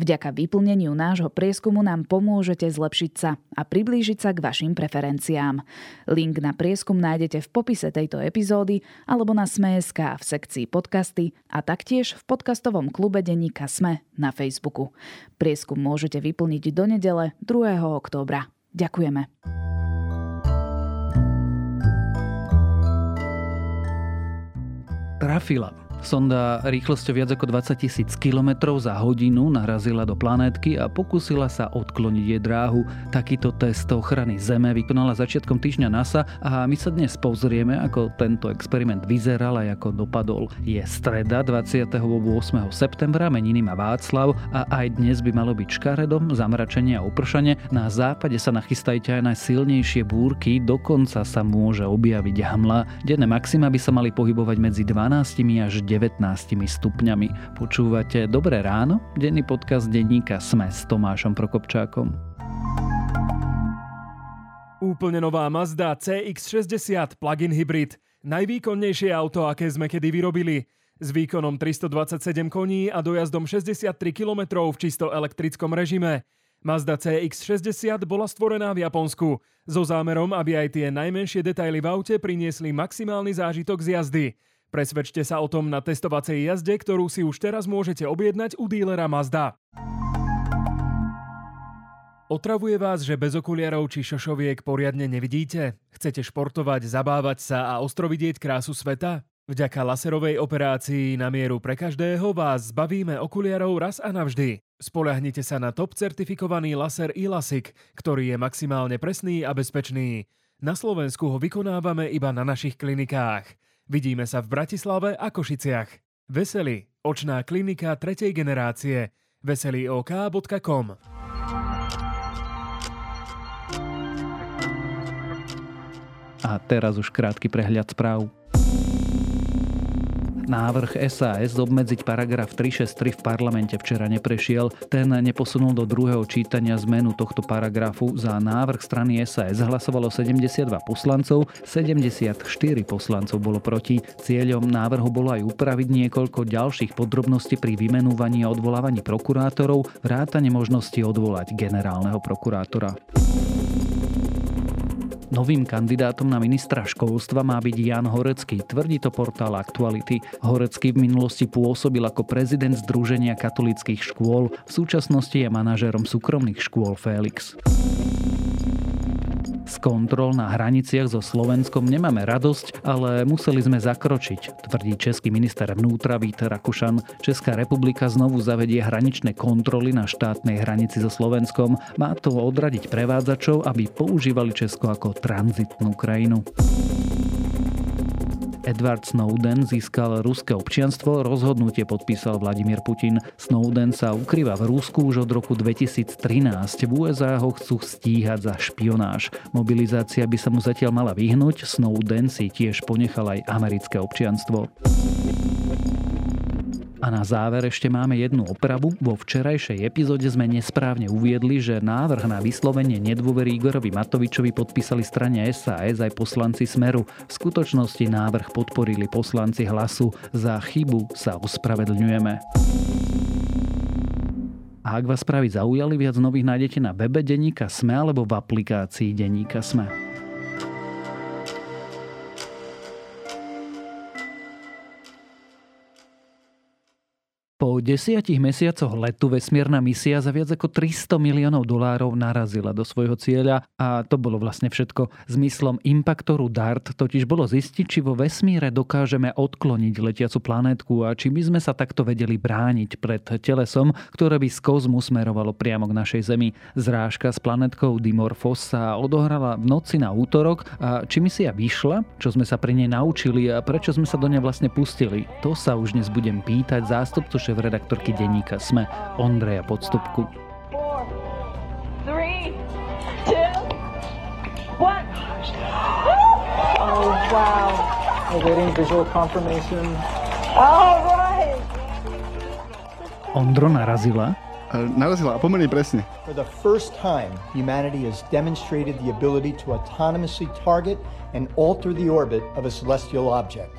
Vďaka vyplneniu nášho prieskumu nám pomôžete zlepšiť sa a priblížiť sa k vašim preferenciám. Link na prieskum nájdete v popise tejto epizódy alebo na Sme.sk v sekcii podcasty a taktiež v podcastovom klube denníka Sme na Facebooku. Prieskum môžete vyplniť do nedele 2. októbra. Ďakujeme. Trafila. Sonda rýchlosťou viac ako 20 tisíc km za hodinu narazila do planétky a pokúsila sa odkloniť jej dráhu. Takýto test ochrany Zeme vykonala začiatkom týždňa NASA a my sa dnes pozrieme, ako tento experiment vyzeral a ako dopadol. Je streda 28. septembra, meniny má Václav a aj dnes by malo byť škaredom, zamračenie a upršanie. Na západe sa nachystajte aj na silnejšie búrky, dokonca sa môže objaviť hmla. Denné maxima by sa mali pohybovať medzi 12 až 19 stupňami. Počúvate Dobré ráno? Denný podcast denníka Sme s Tomášom Prokopčákom. Úplne nová Mazda CX-60 plug-in hybrid. Najvýkonnejšie auto, aké sme kedy vyrobili. S výkonom 327 koní a dojazdom 63 km v čisto elektrickom režime. Mazda CX-60 bola stvorená v Japonsku so zámerom, aby aj tie najmenšie detaily v aute priniesli maximálny zážitok z jazdy. Presvedčte sa o tom na testovacej jazde, ktorú si už teraz môžete objednať u dílera Mazda. Otravuje vás, že bez okuliarov či šošoviek poriadne nevidíte? Chcete športovať, zabávať sa a ostrovidieť krásu sveta? Vďaka laserovej operácii na mieru pre každého vás zbavíme okuliarov raz a navždy. Spolahnite sa na top certifikovaný laser e-lasik, ktorý je maximálne presný a bezpečný. Na Slovensku ho vykonávame iba na našich klinikách. Vidíme sa v Bratislave a Košiciach. Veselý, očná klinika tretej generácie. veselýok.com A teraz už krátky prehľad správ. Návrh SAS obmedziť paragraf 363 v parlamente včera neprešiel. Ten neposunul do druhého čítania zmenu tohto paragrafu. Za návrh strany SAS hlasovalo 72 poslancov, 74 poslancov bolo proti. Cieľom návrhu bolo aj upraviť niekoľko ďalších podrobností pri vymenúvaní a odvolávaní prokurátorov, vrátane možnosti odvolať generálneho prokurátora. Novým kandidátom na ministra školstva má byť Jan Horecký, tvrdí to portál Aktuality. Horecký v minulosti pôsobil ako prezident Združenia katolických škôl, v súčasnosti je manažérom súkromných škôl Felix. Z kontrol na hraniciach so Slovenskom nemáme radosť, ale museli sme zakročiť, tvrdí český minister vnútra Víter Rakušan. Česká republika znovu zavedie hraničné kontroly na štátnej hranici so Slovenskom. Má to odradiť prevádzačov, aby používali Česko ako tranzitnú krajinu. Edward Snowden získal ruské občianstvo, rozhodnutie podpísal Vladimír Putin. Snowden sa ukrýva v Rusku už od roku 2013. V USA ho chcú stíhať za špionáž. Mobilizácia by sa mu zatiaľ mala vyhnúť, Snowden si tiež ponechal aj americké občianstvo. A na záver ešte máme jednu opravu. Vo včerajšej epizóde sme nesprávne uviedli, že návrh na vyslovenie nedôvery Igorovi Matovičovi podpísali strane SAS aj poslanci Smeru. V skutočnosti návrh podporili poslanci Hlasu. Za chybu sa ospravedlňujeme. A ak vás správy zaujali, viac nových nájdete na webe Deníka Sme alebo v aplikácii Deníka Sme. Po desiatich mesiacoch letu vesmírna misia za viac ako 300 miliónov dolárov narazila do svojho cieľa a to bolo vlastne všetko. Zmyslom impaktoru DART totiž bolo zistiť, či vo vesmíre dokážeme odkloniť letiacu planetku a či by sme sa takto vedeli brániť pred telesom, ktoré by z kozmu smerovalo priamo k našej Zemi. Zrážka s planetkou Dimorphos sa odohrala v noci na útorok a či misia vyšla, čo sme sa pri nej naučili a prečo sme sa do nej vlastne pustili, to sa už dnes budem pýtať zástupcu šéf-redaktorky denníka SME Ondreja Podstupku. Oh, wow. Awaiting visual confirmation. All right. Ondro narazila? Narazila a pomerne presne. For the first time, humanity has demonstrated the ability to autonomously target and alter the orbit of a celestial object.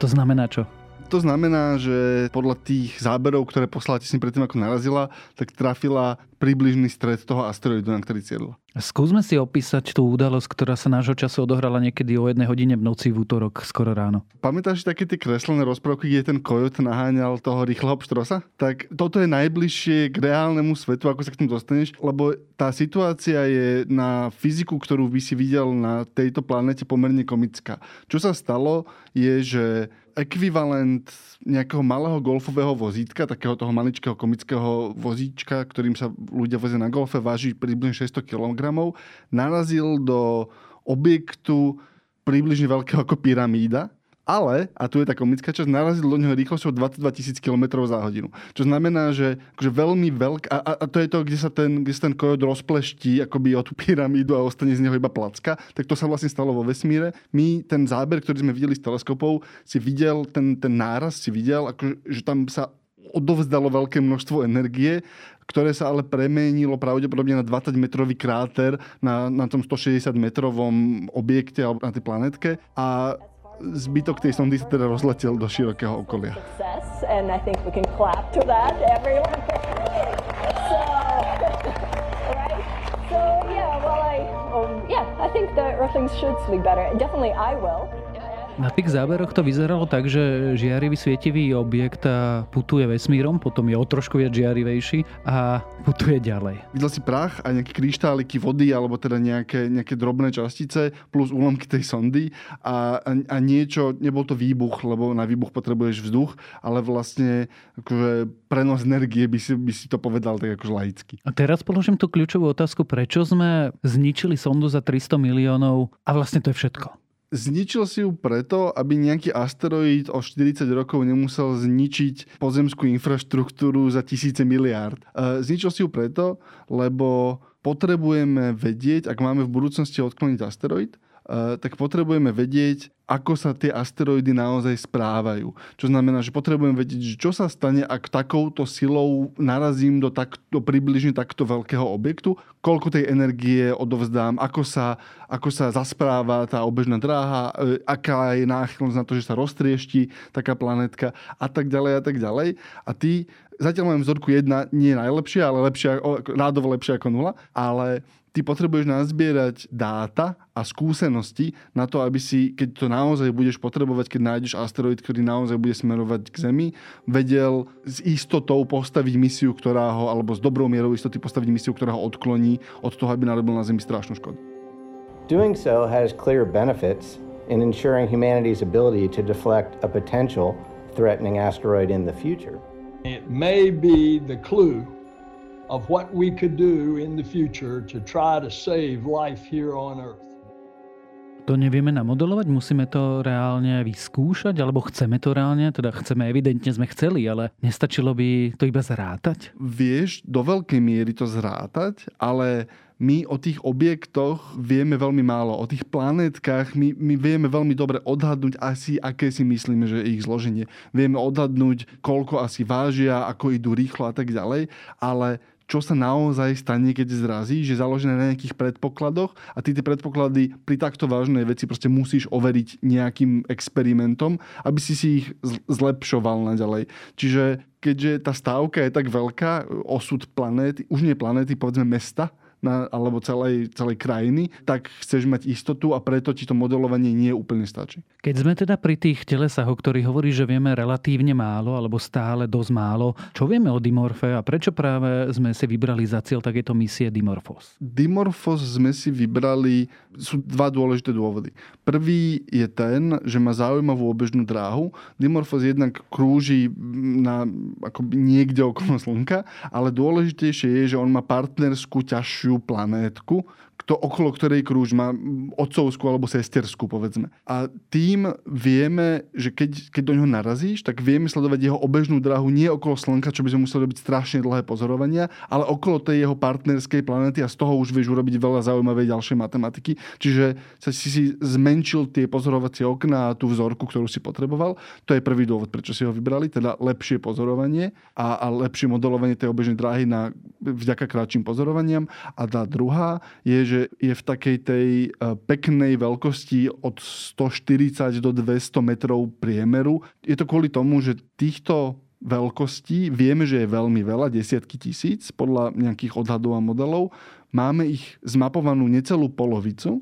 To znamená čo? To znamená, že podľa tých záberov, ktoré poslala tesne predtým, ako narazila, tak trafila približný stred toho asteroidu, na ktorý cieľila. Skúsme si opísať tú udalosť, ktorá sa nášho času odohrala niekedy o jednej hodine v noci v útorok, skoro ráno. Pamätáš také tie kreslené rozprávky, kde ten kojot naháňal toho rýchleho pštrosa? Tak toto je najbližšie k reálnemu svetu, ako sa k tým dostaneš, lebo tá situácia je na fyziku, ktorú by si videl na tejto planete pomerne komická. Čo sa stalo je, že ekvivalent nejakého malého golfového vozítka, takého toho maličkého komického vozíčka, ktorým sa ľudia vozia na golfe, váži približne 600 kg, narazil do objektu približne veľkého ako pyramída ale, a tu je tá komická časť, narazil do neho rýchlosťou 22 tisíc km za hodinu. Čo znamená, že akože veľmi veľk... A, a, to je to, kde sa ten, kde sa ten kojot rozpleští akoby o tú pyramídu a ostane z neho iba placka. Tak to sa vlastne stalo vo vesmíre. My ten záber, ktorý sme videli z teleskopov, si videl, ten, ten náraz si videl, ako, že tam sa odovzdalo veľké množstvo energie, ktoré sa ale premenilo pravdepodobne na 20-metrový kráter na, na tom 160-metrovom objekte alebo na tej planetke. A zbytok tej sondy sa teda rozletel do širokého okolia. Um, I yeah, I think the Earthlings should sleep better. Definitely I will. Na tých záberoch to vyzeralo tak, že žiarivý svietivý objekt putuje vesmírom, potom je o trošku viac žiarivejší a putuje ďalej. Videl si prach a nejaké kryštáliky vody alebo teda nejaké, nejaké drobné častice plus úlomky tej sondy a, a, a niečo, nebol to výbuch, lebo na výbuch potrebuješ vzduch, ale vlastne akože prenos energie by si, by si to povedal tak akože laicky. A teraz položím tú kľúčovú otázku, prečo sme zničili sondu za 300 miliónov a vlastne to je všetko. Zničil si ju preto, aby nejaký asteroid o 40 rokov nemusel zničiť pozemskú infraštruktúru za tisíce miliárd. E, zničil si ju preto, lebo potrebujeme vedieť, ak máme v budúcnosti odkloniť asteroid, e, tak potrebujeme vedieť, ako sa tie asteroidy naozaj správajú. Čo znamená, že potrebujem vedieť, čo sa stane, ak takouto silou narazím do, tak, do približne takto veľkého objektu, koľko tej energie odovzdám, ako sa, ako sa zaspráva tá obežná dráha, e, aká je náchylnosť na to, že sa roztriešti taká planetka a tak ďalej a tak ďalej. A ty, zatiaľ mám vzorku jedna, nie je najlepšia, ale lepšia, rádovo lepšia ako nula, ale ty potrebuješ nazbierať dáta a skúsenosti na to, aby si, keď to naozaj budeš potrebovať, keď nájdeš asteroid, ktorý naozaj bude smerovať k Zemi, vedel s istotou postaviť misiu, ktorá ho, alebo s dobrou mierou istoty postaviť misiu, ktorá ho odkloní od toho, aby narobil na Zemi strašnú škodu. Doing so has clear benefits in ensuring humanity's ability to deflect a potential threatening asteroid in the future. It may be the clue of what we could do in the future to try to save life here on Earth. To nevieme namodelovať, musíme to reálne vyskúšať, alebo chceme to reálne, teda chceme, evidentne sme chceli, ale nestačilo by to iba zrátať? Vieš do veľkej miery to zrátať, ale my o tých objektoch vieme veľmi málo. O tých planétkach my, my vieme veľmi dobre odhadnúť asi, aké si myslíme, že je ich zloženie. Vieme odhadnúť, koľko asi vážia, ako idú rýchlo a tak ďalej, ale čo sa naozaj stane, keď zrazí, že založené na nejakých predpokladoch a ty tie predpoklady pri takto vážnej veci proste musíš overiť nejakým experimentom, aby si si ich zlepšoval naďalej. Čiže keďže tá stávka je tak veľká, osud planéty, už nie planéty, povedzme mesta, na, alebo celej, celej krajiny, tak chceš mať istotu a preto ti to modelovanie nie úplne stačí. Keď sme teda pri tých telesách, o ktorých hovorí, že vieme relatívne málo alebo stále dosť málo, čo vieme o Dimorfe a prečo práve sme si vybrali za cieľ takéto misie Dimorphos? Dimorphos sme si vybrali, sú dva dôležité dôvody. Prvý je ten, že má zaujímavú obežnú dráhu. Dimorphos jednak krúži na, akoby niekde okolo Slnka, ale dôležitejšie je, že on má partnerskú ťažšiu obklopujú planétku, kto, okolo ktorej krúž má otcovskú alebo sesterskú, povedzme. A tým vieme, že keď, keď do neho narazíš, tak vieme sledovať jeho obežnú dráhu nie okolo Slnka, čo by sme museli robiť strašne dlhé pozorovania, ale okolo tej jeho partnerskej planety a z toho už vieš urobiť veľa zaujímavej ďalšej matematiky. Čiže sa si, si zmenšil tie pozorovacie okná a tú vzorku, ktorú si potreboval. To je prvý dôvod, prečo si ho vybrali, teda lepšie pozorovanie a, a lepšie modelovanie tej obežnej dráhy na, vďaka kratším pozorovaniam. A tá druhá je, že je v takej tej e, peknej veľkosti od 140 do 200 metrov priemeru. Je to kvôli tomu, že týchto veľkostí vieme, že je veľmi veľa, desiatky tisíc podľa nejakých odhadov a modelov. Máme ich zmapovanú necelú polovicu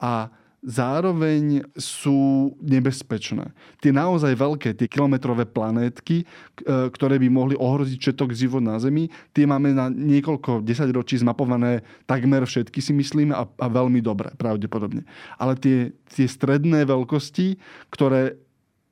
a zároveň sú nebezpečné. Tie naozaj veľké, tie kilometrové planétky, e, ktoré by mohli ohroziť všetok život na Zemi, tie máme na niekoľko desaťročí zmapované takmer všetky si myslím a, a veľmi dobre, pravdepodobne. Ale tie, tie stredné veľkosti, ktoré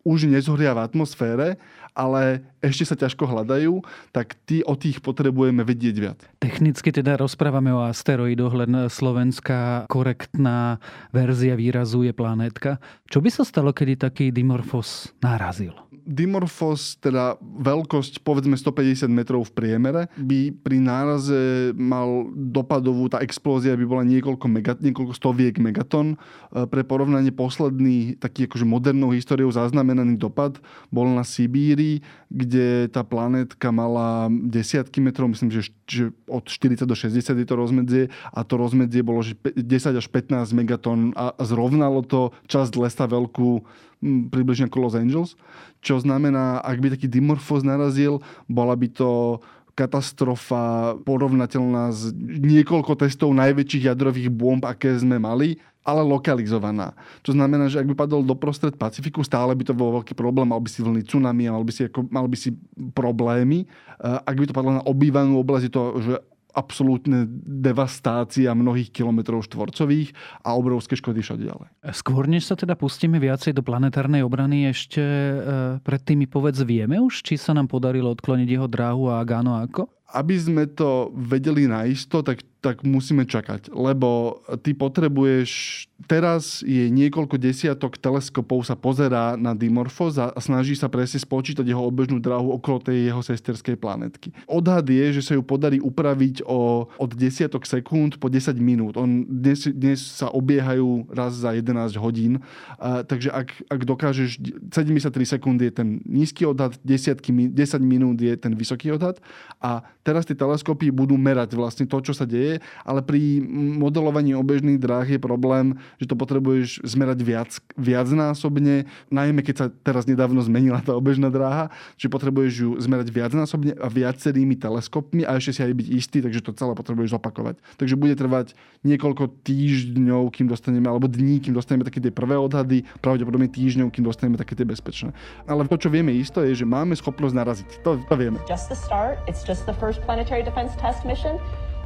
už nezhoria v atmosfére ale ešte sa ťažko hľadajú, tak tí, o tých potrebujeme vedieť viac. Technicky teda rozprávame o asteroidoch, len slovenská korektná verzia výrazu je planétka. Čo by sa stalo, kedy taký Dimorphos narazil? Dimorphos, teda veľkosť povedzme 150 metrov v priemere, by pri náraze mal dopadovú, tá explózia by bola niekoľko, megat, niekoľko stoviek megaton. E, pre porovnanie posledný taký akože modernou históriou zaznamenaný dopad bol na Sibíri, kde tá planétka mala desiatky metrov, myslím, že, že od 40 do 60 je to rozmedzie a to rozmedzie bolo že 10 až 15 megaton a zrovnalo to časť lesa veľkú približne ako Los Angeles, čo znamená, ak by taký dimorfos narazil, bola by to katastrofa porovnateľná s niekoľko testov najväčších jadrových bomb, aké sme mali, ale lokalizovaná. To znamená, že ak by padol do prostred Pacifiku, stále by to bol veľký problém, mal by si vlny tsunami mal by si, ako, mal by si problémy. Ak by to padlo na obývanú oblasť, je to že absolútne devastácia mnohých kilometrov štvorcových a obrovské škody všade ďalej. Skôr než sa teda pustíme viacej do planetárnej obrany, ešte e, pred tými povedz vieme už, či sa nám podarilo odkloniť jeho dráhu a áno, ako? Aby sme to vedeli naisto, tak tak musíme čakať. Lebo ty potrebuješ... Teraz je niekoľko desiatok teleskopov sa pozerá na Dimorphos a snaží sa presne spočítať jeho obežnú dráhu okolo tej jeho sesterskej planetky. Odhad je, že sa ju podarí upraviť o, od desiatok sekúnd po 10 minút. On dnes, dnes sa obiehajú raz za 11 hodín. A, takže ak, ak dokážeš... 73 sekúnd je ten nízky odhad, desiatky, 10 minút je ten vysoký odhad. A teraz tie teleskopy budú merať vlastne to, čo sa deje ale pri modelovaní obežných dráh je problém, že to potrebuješ zmerať viac, viacnásobne, najmä keď sa teraz nedávno zmenila tá obežná dráha, že potrebuješ ju zmerať viacnásobne a viacerými teleskopmi a ešte si aj byť istý, takže to celé potrebuješ zopakovať. Takže bude trvať niekoľko týždňov, kým dostaneme, alebo dní, kým dostaneme také tie prvé odhady, pravdepodobne týždňov, kým dostaneme také tie bezpečné. Ale to, čo vieme isto, je, že máme schopnosť naraziť. To, to vieme. Just the start. It's just the planetary defense test mission.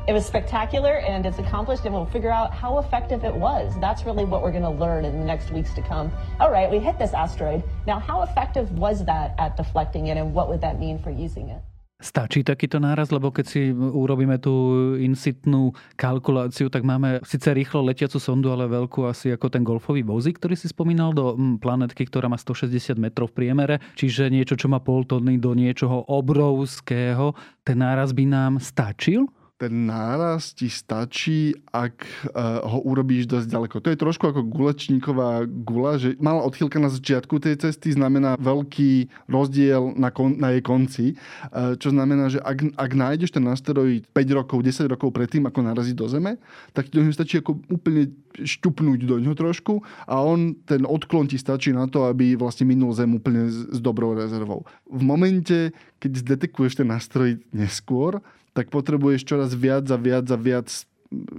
It was spectacular and it's accomplished, and we'll figure out how effective it was. That's really what we're going to learn in the next weeks to come. All right, we hit this asteroid. Now, how effective was that at deflecting it, and what would that mean for using it? Stačí takýto náraz, lebo keď si urobíme tú insitnú kalkuláciu, tak máme síce rýchlo letiacu sondu, ale veľkú asi ako ten golfový vozík, ktorý si spomínal do planetky, ktorá má 160 metrov v priemere, čiže niečo, čo má pol tony do niečoho obrovského. Ten náraz by nám stačil? Ten náraz ti stačí, ak uh, ho urobíš dosť ďaleko. To je trošku ako gulečníková gula, že malá odchýlka na začiatku tej cesty znamená veľký rozdiel na, kon, na jej konci, uh, čo znamená, že ak, ak nájdeš ten asteroid 5 rokov, 10 rokov predtým, ako narazí do Zeme, tak ti do stačí ako úplne šťupnúť do ňoho trošku a on, ten odklon ti stačí na to, aby vlastne minul Zem úplne s, s dobrou rezervou. V momente, keď zdetekuješ ten asteroid neskôr, tak potrebuješ čoraz viac a viac a viac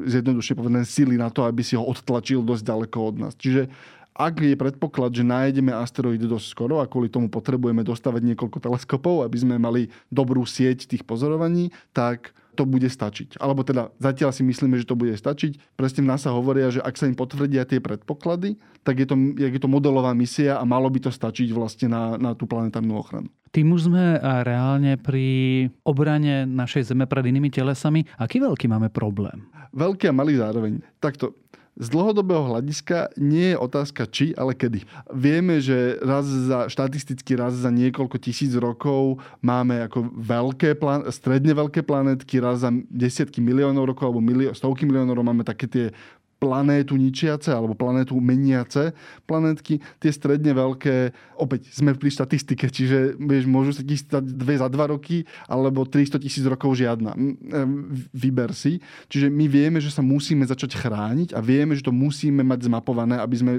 zjednodušene povedané sily na to, aby si ho odtlačil dosť ďaleko od nás. Čiže ak je predpoklad, že nájdeme asteroidy dosť skoro a kvôli tomu potrebujeme dostavať niekoľko teleskopov, aby sme mali dobrú sieť tých pozorovaní, tak to bude stačiť. Alebo teda zatiaľ si myslíme, že to bude stačiť. Presne v NASA hovoria, že ak sa im potvrdia tie predpoklady, tak je to, je to modelová misia a malo by to stačiť vlastne na, na tú planetárnu ochranu. Tým už sme reálne pri obrane našej Zeme pred inými telesami. Aký veľký máme problém? Veľký a malý zároveň. Takto, z dlhodobého hľadiska nie je otázka či, ale kedy. Vieme, že raz za, štatisticky raz za niekoľko tisíc rokov máme ako veľké, plán, stredne veľké planetky, raz za desiatky miliónov rokov alebo milió, stovky miliónov rokov máme také tie planétu ničiace alebo planétu meniace planetky, tie stredne veľké, opäť sme pri štatistike, čiže vieš, môžu sa ti stať dve za dva roky alebo 300 tisíc rokov žiadna. Vyber si. Čiže my vieme, že sa musíme začať chrániť a vieme, že to musíme mať zmapované, aby sme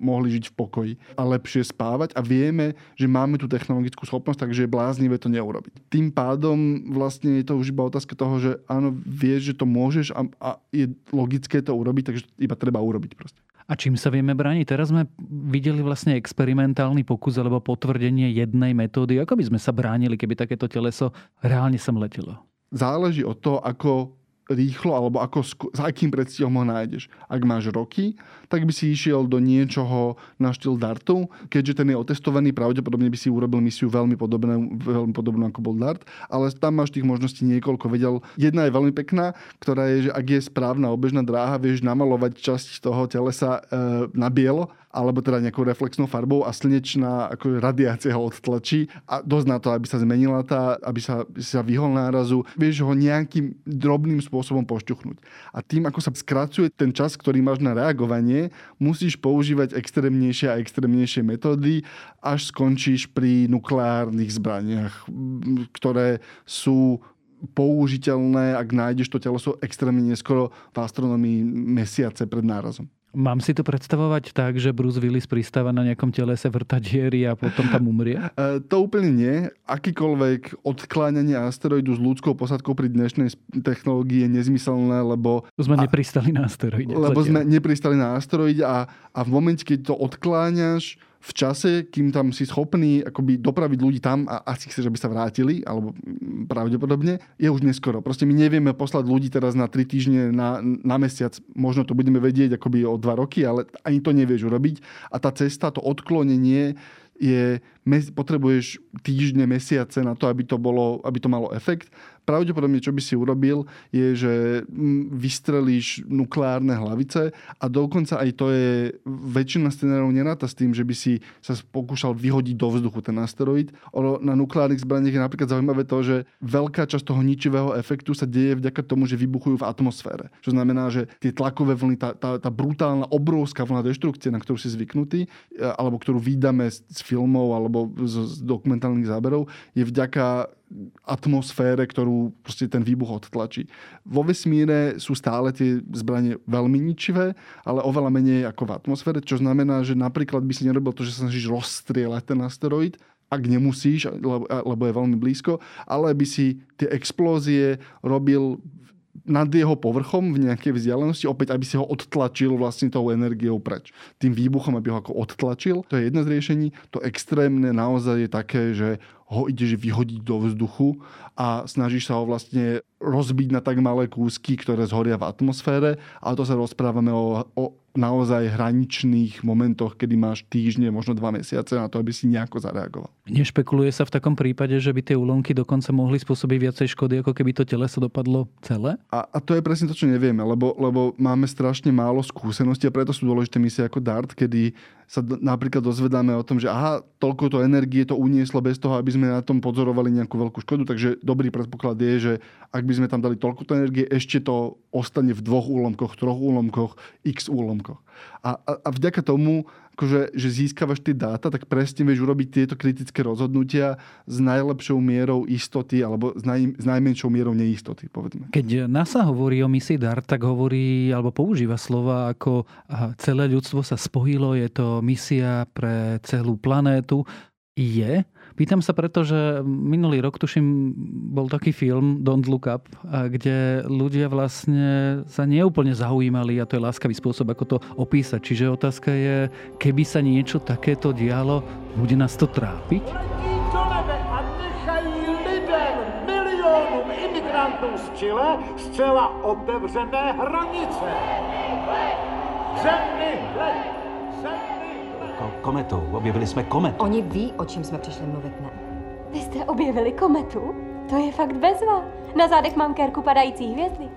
mohli žiť v pokoji a lepšie spávať a vieme, že máme tú technologickú schopnosť, takže je bláznivé to neurobiť. Tým pádom vlastne je to už iba otázka toho, že áno, vieš, že to môžeš a, a je logické to urobiť, takže iba treba urobiť proste. A čím sa vieme brániť? Teraz sme videli vlastne experimentálny pokus alebo potvrdenie jednej metódy. Ako by sme sa bránili, keby takéto teleso reálne sem letelo? Záleží od toho, ako rýchlo alebo ako, s akým predstihom ho nájdeš. Ak máš roky, tak by si išiel do niečoho na štýl Dartu. Keďže ten je otestovaný, pravdepodobne by si urobil misiu veľmi podobnú, veľmi podobnú ako bol Dart, ale tam máš tých možností niekoľko. Vedel, jedna je veľmi pekná, ktorá je, že ak je správna obežná dráha, vieš namalovať časť toho telesa e, na bielo alebo teda nejakou reflexnou farbou a slnečná ako radiácia ho odtlačí a dosť na to, aby sa zmenila tá, aby sa, sa vyhol nárazu, vieš ho nejakým drobným spôsobom pošťuchnúť. A tým, ako sa skracuje ten čas, ktorý máš na reagovanie, musíš používať extrémnejšie a extrémnejšie metódy, až skončíš pri nukleárnych zbraniach, ktoré sú použiteľné, ak nájdeš to teleso extrémne neskoro v astronomii mesiace pred nárazom. Mám si to predstavovať tak, že Bruce Willis pristáva na nejakom telese vrtadiery a potom tam umrie? E, to úplne nie. Akýkoľvek odkláňanie asteroidu s ľudskou posadkou pri dnešnej technológii je nezmyselné, lebo... Sme a, nepristali na asteroide. Lebo zatiaľ. sme nepristali na asteroide a, a v momente, keď to odkláňaš, v čase, kým tam si schopný akoby dopraviť ľudí tam a asi chceš, aby sa vrátili, alebo pravdepodobne, je už neskoro. Proste my nevieme poslať ľudí teraz na 3 týždne, na, na mesiac. Možno to budeme vedieť akoby o 2 roky, ale ani to nevieš urobiť. A tá cesta, to odklonenie je, potrebuješ týždne, mesiace na to, aby to, bolo, aby to malo efekt pravdepodobne, čo by si urobil, je, že mm, vystrelíš nukleárne hlavice a dokonca aj to je, väčšina scenárov neráta s tým, že by si sa pokúšal vyhodiť do vzduchu ten asteroid. Ono, na nukleárnych zbraniach je napríklad zaujímavé to, že veľká časť toho ničivého efektu sa deje vďaka tomu, že vybuchujú v atmosfére. Čo znamená, že tie tlakové vlny, tá, tá, tá brutálna, obrovská vlna deštrukcie, na ktorú si zvyknutý, alebo ktorú vydáme z filmov alebo z, z dokumentálnych záberov, je vďaka atmosfére, ktorú proste ten výbuch odtlačí. Vo vesmíre sú stále tie zbranie veľmi ničivé, ale oveľa menej ako v atmosfére, čo znamená, že napríklad by si nerobil to, že sa snažíš rozstrieľať ten asteroid, ak nemusíš, lebo, lebo je veľmi blízko, ale by si tie explózie robil nad jeho povrchom v nejakej vzdialenosti, opäť aby si ho odtlačil vlastne tou energiou preč. Tým výbuchom, aby ho ako odtlačil. To je jedno z riešení. To extrémne naozaj je také, že ho ideš vyhodiť do vzduchu a snažíš sa ho vlastne rozbiť na tak malé kúsky, ktoré zhoria v atmosfére. A to sa rozprávame o, o naozaj hraničných momentoch, kedy máš týždne, možno dva mesiace na to, aby si nejako zareagoval. Nešpekuluje sa v takom prípade, že by tie úlomky dokonca mohli spôsobiť viacej škody, ako keby to teleso dopadlo celé? A, a to je presne to, čo nevieme, lebo, lebo máme strašne málo skúseností a preto sú dôležité misie ako DART, kedy sa napríklad dozvedáme o tom, že aha, toľko to energie to unieslo bez toho, aby sme na tom pozorovali nejakú veľkú škodu, takže dobrý predpoklad je, že ak by sme tam dali toľko to energie, ešte to ostane v dvoch úlomkoch, troch úlomkoch, x úlomkoch. A, a, a vďaka tomu akože, že získavaš tie dáta, tak presne vieš urobiť tieto kritické rozhodnutia s najlepšou mierou istoty alebo s, naj, s najmenšou mierou neistoty, povedzme. Keď NASA hovorí o misii DART, tak hovorí alebo používa slova ako celé ľudstvo sa spojilo, je to misia pre celú planétu. Je, Pýtam sa preto, že minulý rok, tuším, bol taký film Don't Look Up, kde ľudia vlastne sa neúplne zaujímali a to je láskavý spôsob, ako to opísať. Čiže otázka je, keby sa niečo takéto dialo, bude nás to trápiť? imigrantů z Chile zcela otevřené hranice. Zemi, Zemi, kometou. Objevili jsme kometu. Oni ví, o čem jsme přišli mluvit, ne? Vy jste objevili kometu? To je fakt bezva. Na zádech mám kérku padající hvězdy.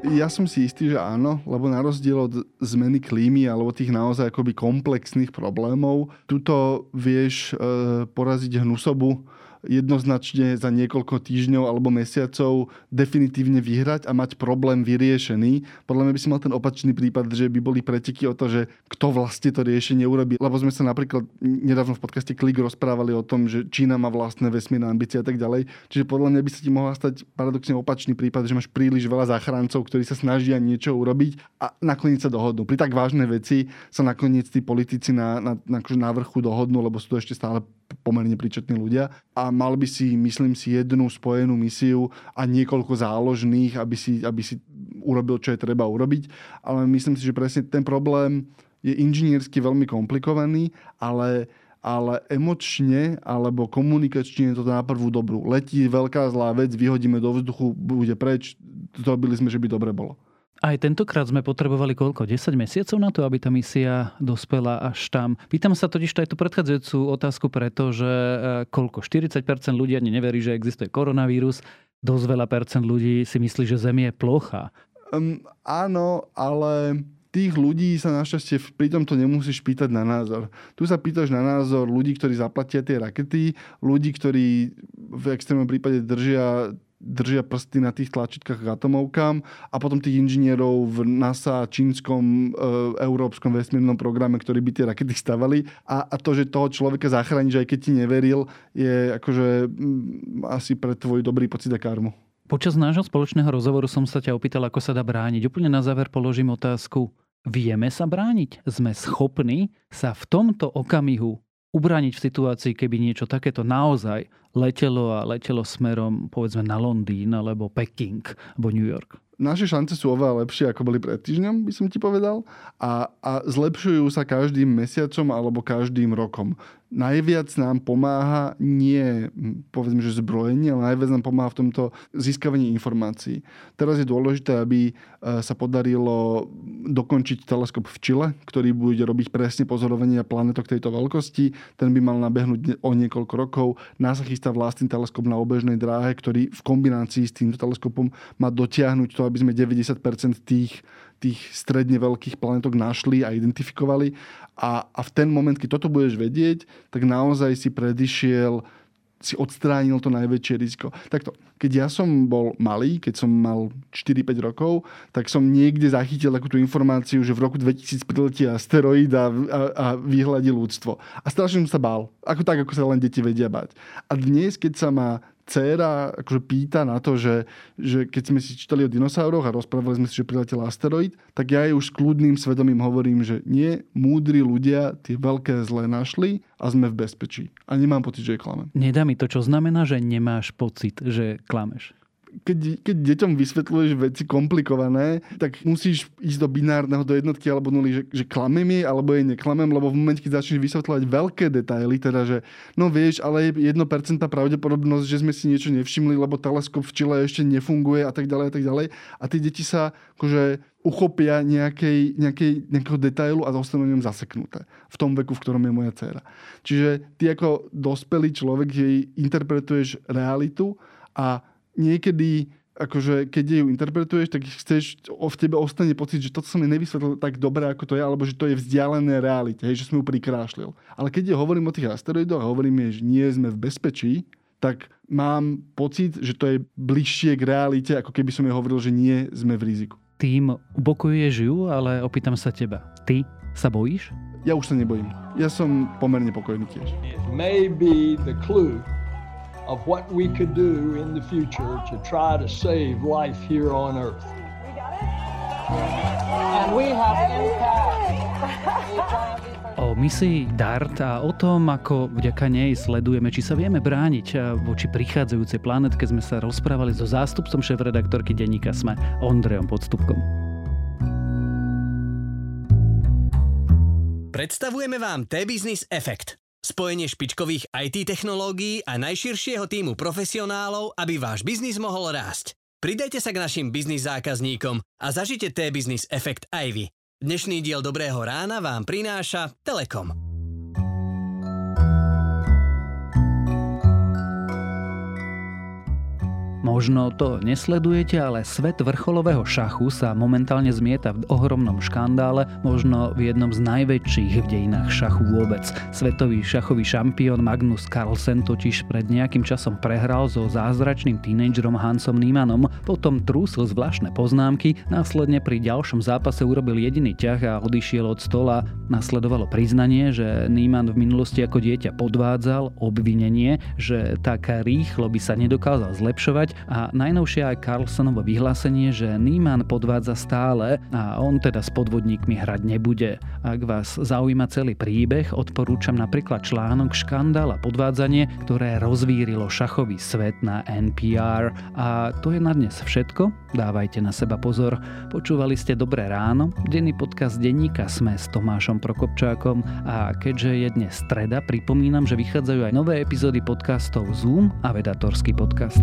Ja som si istý, že áno, lebo na rozdiel od zmeny klímy alebo tých naozaj akoby komplexných problémov, tuto vieš e, poraziť hnusobu jednoznačne za niekoľko týždňov alebo mesiacov definitívne vyhrať a mať problém vyriešený. Podľa mňa by si mal ten opačný prípad, že by boli preteky o to, že kto vlastne to riešenie urobí. Lebo sme sa napríklad nedávno v podcaste Klik rozprávali o tom, že Čína má vlastné vesmírne ambície a tak ďalej. Čiže podľa mňa by sa ti mohla stať paradoxne opačný prípad, že máš príliš veľa záchrancov, ktorí sa snažia niečo urobiť a nakoniec sa dohodnú. Pri tak vážnej veci sa nakoniec tí politici na, na, na, akože na vrchu dohodnú, lebo sú to ešte stále pomerne príčetní ľudia a mal by si, myslím si, jednu spojenú misiu a niekoľko záložných, aby si, aby si urobil, čo je treba urobiť. Ale myslím si, že presne ten problém je inžiniersky veľmi komplikovaný, ale ale emočne alebo komunikačne je to na prvú dobrú. Letí veľká zlá vec, vyhodíme do vzduchu, bude preč, zrobili sme, že by dobre bolo. Aj tentokrát sme potrebovali koľko? 10 mesiacov na to, aby tá misia dospela až tam. Pýtam sa totiž aj tú predchádzajúcu otázku, pretože e, koľko? 40% ľudí ani neverí, že existuje koronavírus. Dosť veľa percent ľudí si myslí, že Zem je plocha. Um, áno, ale tých ľudí sa našťastie pri tomto nemusíš pýtať na názor. Tu sa pýtaš na názor ľudí, ktorí zaplatia tie rakety, ľudí, ktorí v extrémnom prípade držia držia prsty na tých tlačítkach k atomovkám a potom tých inžinierov v NASA, čínskom, e, európskom vesmírnom programe, ktorí by tie rakety stavali a, a to, že toho človeka zachráni, že aj keď ti neveril, je akože m, asi pre tvoj dobrý pocit a karmu. Počas nášho spoločného rozhovoru som sa ťa opýtal, ako sa dá brániť. Úplne na záver položím otázku. Vieme sa brániť? Sme schopní sa v tomto okamihu ubrániť v situácii, keby niečo takéto naozaj letelo a letelo smerom povedzme na Londýn alebo Peking alebo New York? naše šance sú oveľa lepšie, ako boli pred týždňom, by som ti povedal. A, a zlepšujú sa každým mesiacom alebo každým rokom najviac nám pomáha nie, povedzme, že zbrojenie, ale najviac nám pomáha v tomto získavaní informácií. Teraz je dôležité, aby e, sa podarilo dokončiť teleskop v Čile, ktorý bude robiť presne pozorovania planetok tejto veľkosti. Ten by mal nabehnúť o niekoľko rokov. NASA chystá vlastný teleskop na obežnej dráhe, ktorý v kombinácii s týmto teleskopom má dotiahnuť to, aby sme 90% tých tých stredne veľkých planetok našli a identifikovali. A, a v ten moment, keď toto budeš vedieť, tak naozaj si predišiel si odstránil to najväčšie riziko. Takto, keď ja som bol malý, keď som mal 4-5 rokov, tak som niekde zachytil takú tú informáciu, že v roku 2000 priletí asteroid a, a, a vyhľadí ľudstvo. A strašne som sa bál. Ako tak, ako sa len deti vedia bať. A dnes, keď sa ma dcéra akože pýta na to, že, že keď sme si čítali o dinosauroch a rozprávali sme si, že priletel asteroid, tak ja jej už s kľudným svedomím hovorím, že nie, múdri ľudia tie veľké zlé našli a sme v bezpečí. A nemám pocit, že je klamem. Nedá mi to, čo znamená, že nemáš pocit, že klameš keď, keď deťom vysvetľuješ veci komplikované, tak musíš ísť do binárneho, do jednotky alebo nuly, že, že klamem jej, alebo jej neklamem, lebo v momente, keď začneš vysvetľovať veľké detaily, teda, že no vieš, ale je 1% pravdepodobnosť, že sme si niečo nevšimli, lebo teleskop v Čile ešte nefunguje a tak ďalej a tak ďalej. A tie deti sa akože uchopia nejakej, nejakej, nejakého detailu a zostanú ňom zaseknuté. V tom veku, v ktorom je moja dcéra. Čiže ty ako dospelý človek jej interpretuješ realitu a niekedy akože keď ju interpretuješ, tak chceš, v tebe ostane pocit, že toto som mi nevysvetlil tak dobre, ako to je, alebo že to je vzdialené realite, hej, že som ju prikrášlil. Ale keď je hovorím o tých asteroidoch a hovorím, že nie sme v bezpečí, tak mám pocit, že to je bližšie k realite, ako keby som jej hovoril, že nie sme v riziku. Tým upokojuješ ju, ale opýtam sa teba. Ty sa bojíš? Ja už sa nebojím. Ja som pomerne pokojný tiež. Maybe the clue of what we could do in the future to try to save life here on Earth. We got it? And we have impact. O misii DART a o tom, ako vďaka nej sledujeme, či sa vieme brániť voči prichádzajúcej planetke, sme sa rozprávali so zástupcom šéf-redaktorky denníka SME, Ondrejom Podstupkom. Predstavujeme vám T-Business Effect Spojenie špičkových IT technológií a najširšieho týmu profesionálov, aby váš biznis mohol rásť. Pridajte sa k našim biznis zákazníkom a zažite T-Business efekt aj vy. Dnešný diel Dobrého rána vám prináša Telekom. Možno to nesledujete, ale svet vrcholového šachu sa momentálne zmieta v ohromnom škandále, možno v jednom z najväčších v dejinách šachu vôbec. Svetový šachový šampión Magnus Carlsen totiž pred nejakým časom prehral so zázračným tínedžerom Hansom Niemannom, potom trúsil zvláštne poznámky, následne pri ďalšom zápase urobil jediný ťah a odišiel od stola. Nasledovalo priznanie, že Niemann v minulosti ako dieťa podvádzal, obvinenie, že tak rýchlo by sa nedokázal zlepšovať a najnovšie aj Carlsonovo vyhlásenie, že Niemann podvádza stále a on teda s podvodníkmi hrať nebude. Ak vás zaujíma celý príbeh, odporúčam napríklad článok Škandál a podvádzanie, ktoré rozvírilo šachový svet na NPR. A to je na dnes všetko. Dávajte na seba pozor. Počúvali ste Dobré ráno, denný podcast denníka Sme s Tomášom Prokopčákom a keďže je dnes streda, pripomínam, že vychádzajú aj nové epizódy podcastov Zoom a Vedatorský podcast.